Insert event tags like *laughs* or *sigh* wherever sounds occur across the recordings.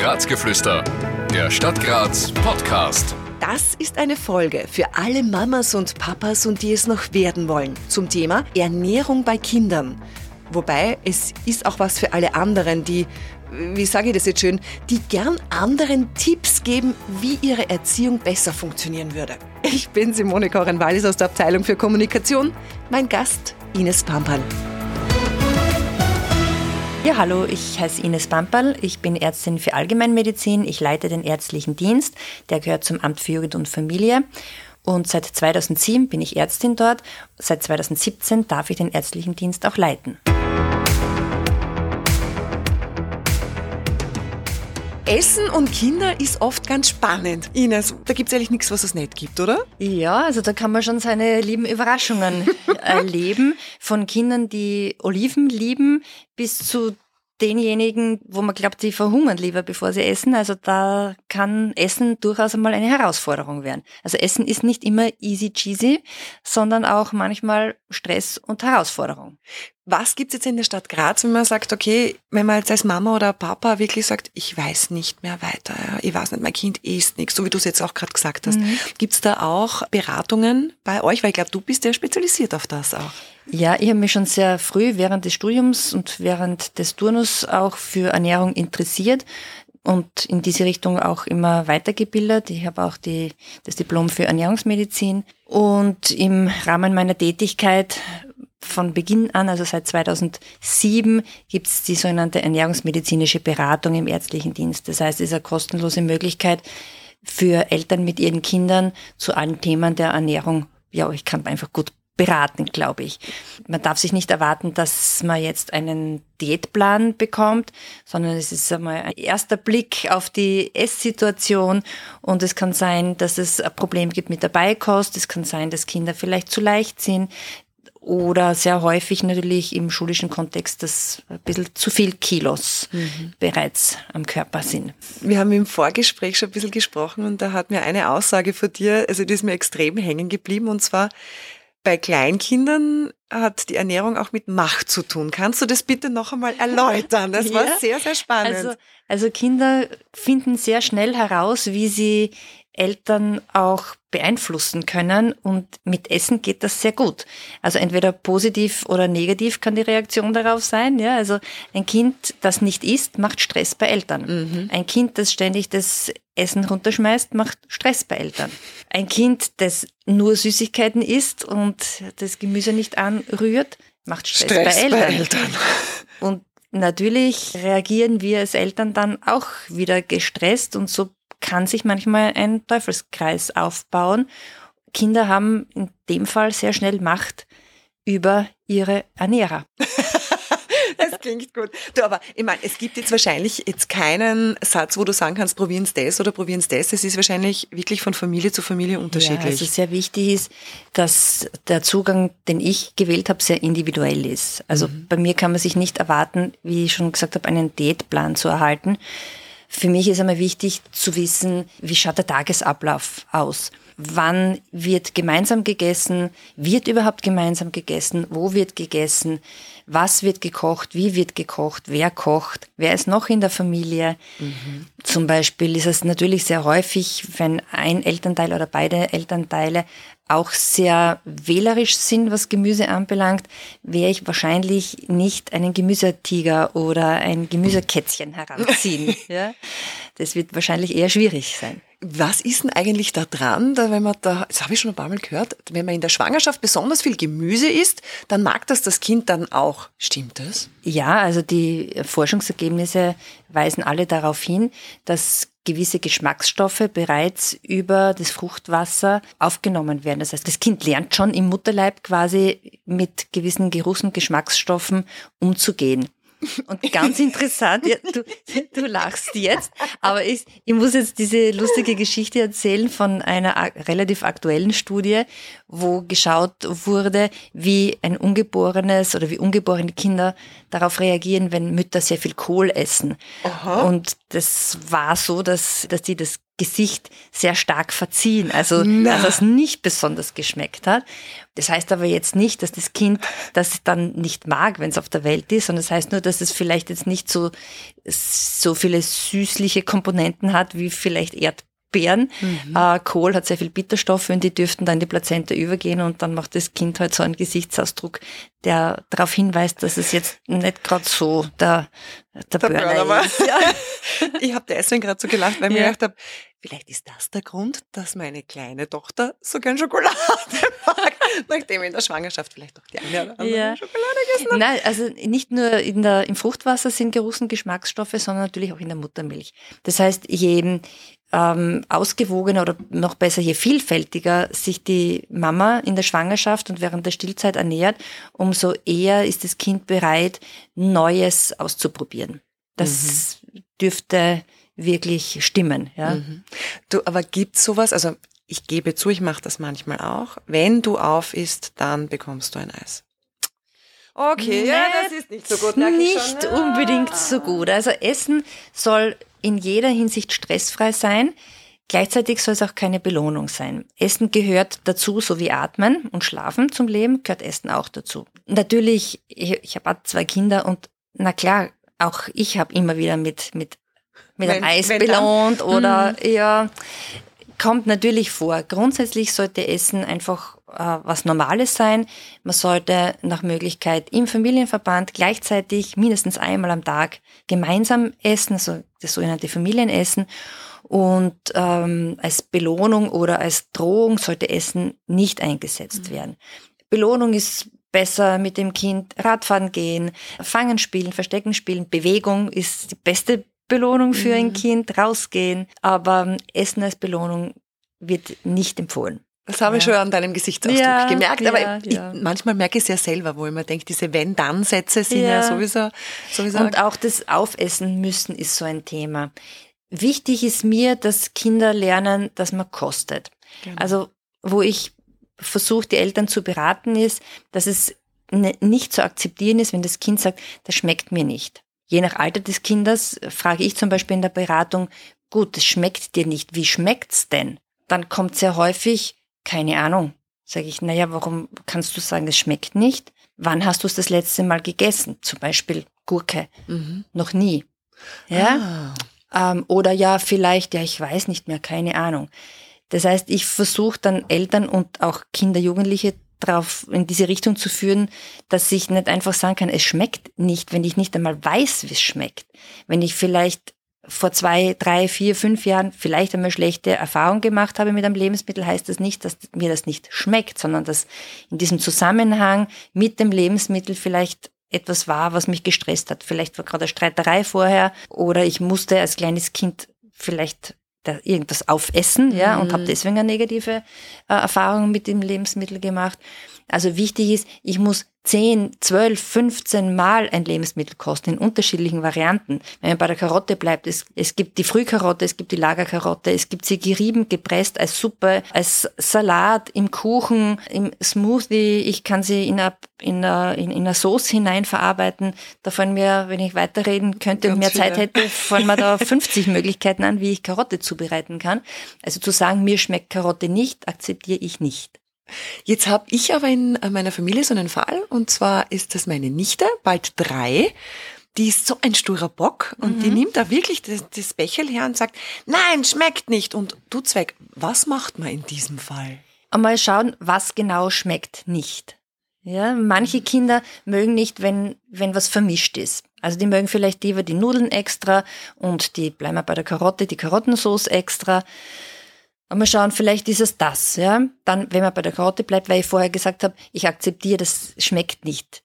Grazgeflüster, der Stadt Graz Podcast. Das ist eine Folge für alle Mamas und Papas und die es noch werden wollen zum Thema Ernährung bei Kindern. Wobei es ist auch was für alle anderen, die, wie sage ich das jetzt schön, die gern anderen Tipps geben, wie ihre Erziehung besser funktionieren würde. Ich bin Simone Koren-Wallis aus der Abteilung für Kommunikation. Mein Gast Ines Pampan. Ja, hallo, ich heiße Ines Pamperl. Ich bin Ärztin für Allgemeinmedizin. Ich leite den ärztlichen Dienst. Der gehört zum Amt für Jugend und Familie. Und seit 2007 bin ich Ärztin dort. Seit 2017 darf ich den ärztlichen Dienst auch leiten. Essen und Kinder ist oft ganz spannend. Ines, da gibt es eigentlich nichts, was es nicht gibt, oder? Ja, also da kann man schon seine lieben Überraschungen *laughs* erleben. Von Kindern, die Oliven lieben, bis zu denjenigen, wo man glaubt, die verhungern lieber, bevor sie essen. Also da kann Essen durchaus einmal eine Herausforderung werden. Also Essen ist nicht immer easy cheesy, sondern auch manchmal Stress und Herausforderung. Was gibt's jetzt in der Stadt Graz, wenn man sagt, okay, wenn man jetzt als Mama oder Papa wirklich sagt, ich weiß nicht mehr weiter, ja, ich weiß nicht, mein Kind isst nichts, so wie du es jetzt auch gerade gesagt hast. Mhm. Gibt's da auch Beratungen bei euch? Weil ich glaube, du bist ja spezialisiert auf das auch. Ja, ich habe mich schon sehr früh während des Studiums und während des Turnus auch für Ernährung interessiert und in diese Richtung auch immer weitergebildet. Ich habe auch die, das Diplom für Ernährungsmedizin und im Rahmen meiner Tätigkeit von Beginn an, also seit 2007, gibt es die sogenannte ernährungsmedizinische Beratung im ärztlichen Dienst. Das heißt, es ist eine kostenlose Möglichkeit für Eltern mit ihren Kindern zu allen Themen der Ernährung. Ja, ich kann einfach gut beraten, glaube ich. Man darf sich nicht erwarten, dass man jetzt einen Diätplan bekommt, sondern es ist einmal ein erster Blick auf die Esssituation und es kann sein, dass es ein Problem gibt mit der Beikost, es kann sein, dass Kinder vielleicht zu leicht sind oder sehr häufig natürlich im schulischen Kontext, dass ein bisschen zu viel Kilos mhm. bereits am Körper sind. Wir haben im Vorgespräch schon ein bisschen gesprochen und da hat mir eine Aussage von dir, also die ist mir extrem hängen geblieben und zwar, bei Kleinkindern hat die Ernährung auch mit Macht zu tun. Kannst du das bitte noch einmal erläutern? Das war *laughs* sehr, sehr spannend. Also, also Kinder finden sehr schnell heraus, wie sie Eltern auch beeinflussen können und mit Essen geht das sehr gut. Also entweder positiv oder negativ kann die Reaktion darauf sein. Ja, also ein Kind, das nicht isst, macht Stress bei Eltern. Mhm. Ein Kind, das ständig das Essen runterschmeißt, macht Stress bei Eltern. Ein Kind, das nur Süßigkeiten isst und das Gemüse nicht anrührt, macht Stress, Stress bei, Eltern. bei Eltern. Und natürlich reagieren wir als Eltern dann auch wieder gestresst und so kann sich manchmal ein Teufelskreis aufbauen. Kinder haben in dem Fall sehr schnell Macht über ihre Ernährer. *laughs* das klingt gut. Du, aber ich meine, es gibt jetzt wahrscheinlich jetzt keinen Satz, wo du sagen kannst, probieren Sie das oder probieren Sie das. Es ist wahrscheinlich wirklich von Familie zu Familie unterschiedlich. Ja, also sehr wichtig ist, dass der Zugang, den ich gewählt habe, sehr individuell ist. Also mhm. bei mir kann man sich nicht erwarten, wie ich schon gesagt habe, einen Diätplan zu erhalten. Für mich ist einmal wichtig zu wissen, wie schaut der Tagesablauf aus? Wann wird gemeinsam gegessen? Wird überhaupt gemeinsam gegessen? Wo wird gegessen? Was wird gekocht? Wie wird gekocht? Wer kocht? Wer ist noch in der Familie? Mhm. Zum Beispiel ist es natürlich sehr häufig, wenn ein Elternteil oder beide Elternteile auch sehr wählerisch sind, was Gemüse anbelangt, wäre ich wahrscheinlich nicht einen Gemüsetiger oder ein Gemüsekätzchen *laughs* heranziehen. ja? Das wird wahrscheinlich eher schwierig sein. Was ist denn eigentlich da dran, da, wenn man da, das habe ich schon ein paar Mal gehört, wenn man in der Schwangerschaft besonders viel Gemüse isst, dann mag das das Kind dann auch. Stimmt das? Ja, also die Forschungsergebnisse weisen alle darauf hin, dass gewisse Geschmacksstoffe bereits über das Fruchtwasser aufgenommen werden. Das heißt, das Kind lernt schon im Mutterleib quasi mit gewissen Geruchs- und Geschmacksstoffen umzugehen. Und ganz interessant, ja, du, du lachst jetzt, aber ich, ich muss jetzt diese lustige Geschichte erzählen von einer relativ aktuellen Studie, wo geschaut wurde, wie ein ungeborenes oder wie ungeborene Kinder darauf reagieren, wenn Mütter sehr viel Kohl essen. Aha. Und das war so, dass, dass die das Gesicht sehr stark verziehen, also Na. dass es nicht besonders geschmeckt hat. Das heißt aber jetzt nicht, dass das Kind das dann nicht mag, wenn es auf der Welt ist, sondern das heißt nur, dass es vielleicht jetzt nicht so, so viele süßliche Komponenten hat wie vielleicht Erdbeeren. Äh, Kohl hat sehr viel Bitterstoffe und die dürften dann in die Plazenta übergehen und dann macht das Kind halt so einen Gesichtsausdruck, der darauf hinweist, dass es jetzt nicht gerade so der, der, Burner, Burner war. ist. Ja. *laughs* Ich habe deswegen gerade so gelacht, weil ich Ja. mir gedacht habe, vielleicht ist das der Grund, dass meine kleine Tochter so gern Schokolade *laughs* mag, nachdem in der Schwangerschaft vielleicht auch die eine oder andere Ja. Schokolade gegessen habe. Nein, also nicht nur in der, im Fruchtwasser sind Geruchs- und Geschmacksstoffe, sondern natürlich auch in der Muttermilch. Das heißt, je ähm, ausgewogener oder noch besser, je vielfältiger sich die Mama in der Schwangerschaft und während der Stillzeit ernährt, umso eher ist das Kind bereit, Neues auszuprobieren. Das dürfte wirklich stimmen. Ja? Mhm. Du, aber gibt's sowas, also ich gebe zu, ich mache das manchmal auch. Wenn du auf isst, dann bekommst du ein Eis. Okay, ja, das ist nicht so gut. Nicht schon. unbedingt so gut. Also Essen soll in jeder Hinsicht stressfrei sein. Gleichzeitig soll es auch keine Belohnung sein. Essen gehört dazu, so wie Atmen und Schlafen zum Leben, gehört Essen auch dazu. Natürlich, ich, ich habe zwei Kinder und na klar, auch ich habe immer wieder mit, mit, mit einem Wenn- Eis wenn dann- belohnt oder ja, kommt natürlich vor. Grundsätzlich sollte Essen einfach äh, was Normales sein. Man sollte nach Möglichkeit im Familienverband gleichzeitig mindestens einmal am Tag gemeinsam essen, also das sogenannte Familienessen. Und ähm, als Belohnung oder als Drohung sollte Essen nicht eingesetzt werden. Belohnung ist besser mit dem Kind Radfahren gehen, Fangen spielen, Verstecken spielen. Bewegung ist die beste Belohnung für ein Kind, rausgehen. Aber ähm, Essen als Belohnung wird nicht empfohlen. Das habe ich Ja. schon an deinem Gesichtsausdruck Ja, gemerkt, aber ja, ich, manchmal merke ich es ja selber, wo ich mir denke, diese Wenn-Dann-Sätze sind ja, Ja. sowieso, sowieso Und auch das Aufessen müssen ist so ein Thema. Wichtig ist mir, dass Kinder lernen, dass man kostet. Genau. Also, wo ich versuche, die Eltern zu beraten, ist, dass es ne- nicht zu akzeptieren ist, wenn das Kind sagt, das schmeckt mir nicht. Je nach Alter des Kindes äh, frage ich zum Beispiel in der Beratung, gut, das schmeckt dir nicht, wie schmeckt's denn? Dann kommt sehr häufig, keine Ahnung. Sage ich, naja, warum kannst du sagen, es schmeckt nicht? Wann hast du es das letzte Mal gegessen? Zum Beispiel Gurke. Mhm. Noch nie. Ja? Ah. Ähm, oder ja, vielleicht, ja, ich weiß nicht mehr, keine Ahnung. Das heißt, ich versuche dann Eltern und auch Kinder, Jugendliche drauf in diese Richtung zu führen, dass ich nicht einfach sagen kann, es schmeckt nicht, wenn ich nicht einmal weiß, wie es schmeckt. Wenn ich vielleicht vor zwei, drei, vier, fünf Jahren vielleicht einmal schlechte Erfahrungen gemacht habe mit einem Lebensmittel, heißt das nicht, dass mir das nicht schmeckt, sondern dass in diesem Zusammenhang mit dem Lebensmittel vielleicht etwas war, was mich gestresst hat. Vielleicht war gerade eine Streiterei vorher oder ich musste als kleines Kind vielleicht da irgendwas aufessen, ja, und habe deswegen eine negative äh, Erfahrung mit dem Lebensmittel gemacht. Also wichtig ist, ich muss 10, 12, 15 Mal ein Lebensmittel kosten in unterschiedlichen Varianten. Wenn man bei der Karotte bleibt, es, es gibt die Frühkarotte, es gibt die Lagerkarotte, es gibt sie gerieben, gepresst als Suppe, als Salat, im Kuchen, im Smoothie. Ich kann sie in einer, in einer, in, in einer Sauce hinein verarbeiten. Da fallen mir, wenn ich weiterreden könnte und Ganz mehr Zeit hätte, fallen mir da *laughs* 50 Möglichkeiten an, wie ich Karotte zubereiten kann. Also zu sagen, mir schmeckt Karotte nicht, akzeptiere ich nicht. Jetzt habe ich aber in meiner Familie so einen Fall, und zwar ist das meine Nichte, bald drei. Die ist so ein sturer Bock und Mhm. die nimmt da wirklich das, das Becherl her und sagt, nein, schmeckt nicht. Und du Zweig, was macht man in diesem Fall? Einmal schauen, was genau schmeckt nicht. Ja, manche Kinder mögen nicht, wenn, wenn was vermischt ist. Also die mögen vielleicht lieber die Nudeln extra und die bleiben wir bei der Karotte, die Karottensauce extra. Und mal schauen, vielleicht ist es das, ja. Dann, wenn man bei der Karotte bleibt, weil ich vorher gesagt habe, ich akzeptiere, das schmeckt nicht.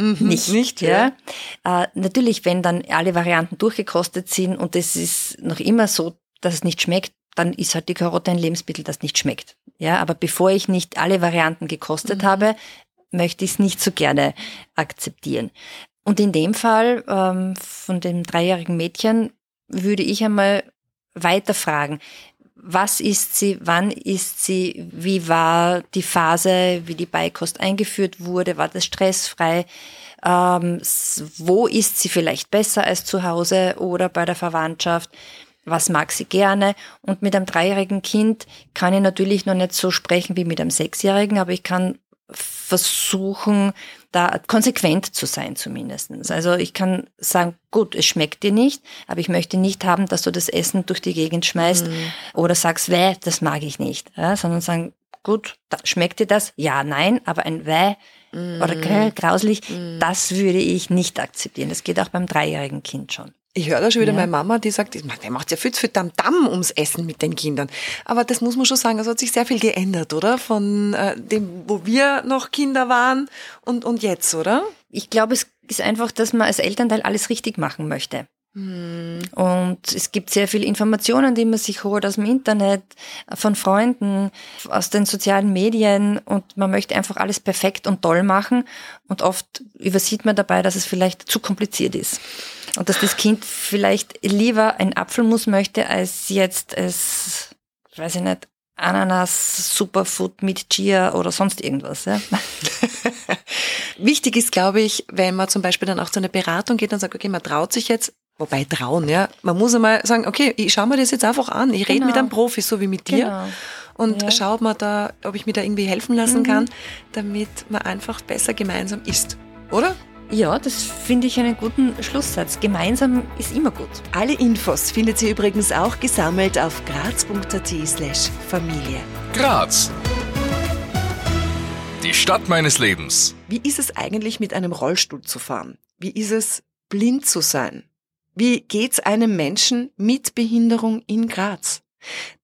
Nicht, Nicht, ja. Äh, natürlich, wenn dann alle Varianten durchgekostet sind und es ist noch immer so, dass es nicht schmeckt, dann ist halt die Karotte ein Lebensmittel, das nicht schmeckt. Ja, aber bevor ich nicht alle Varianten gekostet habe, möchte ich es nicht so gerne akzeptieren. Und in dem Fall ähm, von dem dreijährigen Mädchen würde ich einmal weiter fragen. Was ist sie? Wann ist sie? Wie war die Phase, wie die Beikost eingeführt wurde? War das stressfrei? Ähm, wo ist sie vielleicht besser als zu Hause oder bei der Verwandtschaft? was mag sie gerne. Und mit einem dreijährigen Kind kann ich natürlich noch nicht so sprechen wie mit einem sechsjährigen, aber ich kann versuchen, da konsequent zu sein zumindestens. Also ich kann sagen, gut, es schmeckt dir nicht, aber ich möchte nicht haben, dass du das Essen durch die Gegend schmeißt mhm. oder sagst, weh, das mag ich nicht, ja, sondern sagen, gut, schmeckt dir das? Ja, nein, aber ein weh mm. oder grauslich, mm. das würde ich nicht akzeptieren. Das geht auch beim dreijährigen Kind schon. Ich höre da schon wieder ja. meine Mama, die sagt, der macht ja viel zu viel Damm-Damm ums Essen mit den Kindern. Aber das muss man schon sagen, es hat sich sehr viel geändert, oder? Von äh, dem, wo wir noch Kinder waren und, und jetzt, oder? Ich glaube, es ist einfach, dass man als Elternteil alles richtig machen möchte. Und es gibt sehr viele Informationen, die man sich holt aus dem Internet, von Freunden, aus den sozialen Medien und man möchte einfach alles perfekt und toll machen und oft übersieht man dabei, dass es vielleicht zu kompliziert ist. Und dass das Kind vielleicht lieber ein Apfelmus möchte, als jetzt es, weiß ich nicht, Ananas, Superfood mit Chia oder sonst irgendwas. Ja? *laughs* Wichtig ist, glaube ich, wenn man zum Beispiel dann auch zu einer Beratung geht und sagt, okay, man traut sich jetzt, wobei trauen, ja, man muss einmal sagen, okay, ich schaue mir das jetzt einfach an, ich genau. rede mit einem Profi, so wie mit dir. Genau. Und ja. schaue mal da, ob ich mir da irgendwie helfen lassen mhm. kann, damit man einfach besser gemeinsam isst. Oder? Ja, das finde ich einen guten Schlusssatz. Gemeinsam ist immer gut. Alle Infos findet ihr übrigens auch gesammelt auf graz.at slash Familie. Graz. Die Stadt meines Lebens. Wie ist es eigentlich, mit einem Rollstuhl zu fahren? Wie ist es, blind zu sein? Wie geht's einem Menschen mit Behinderung in Graz?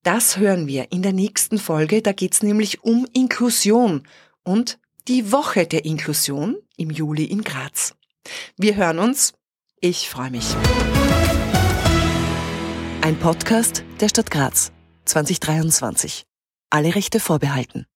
Das hören wir in der nächsten Folge. Da geht's nämlich um Inklusion und die Woche der Inklusion im Juli in Graz. Wir hören uns. Ich freue mich. Ein Podcast der Stadt Graz 2023. Alle Rechte vorbehalten.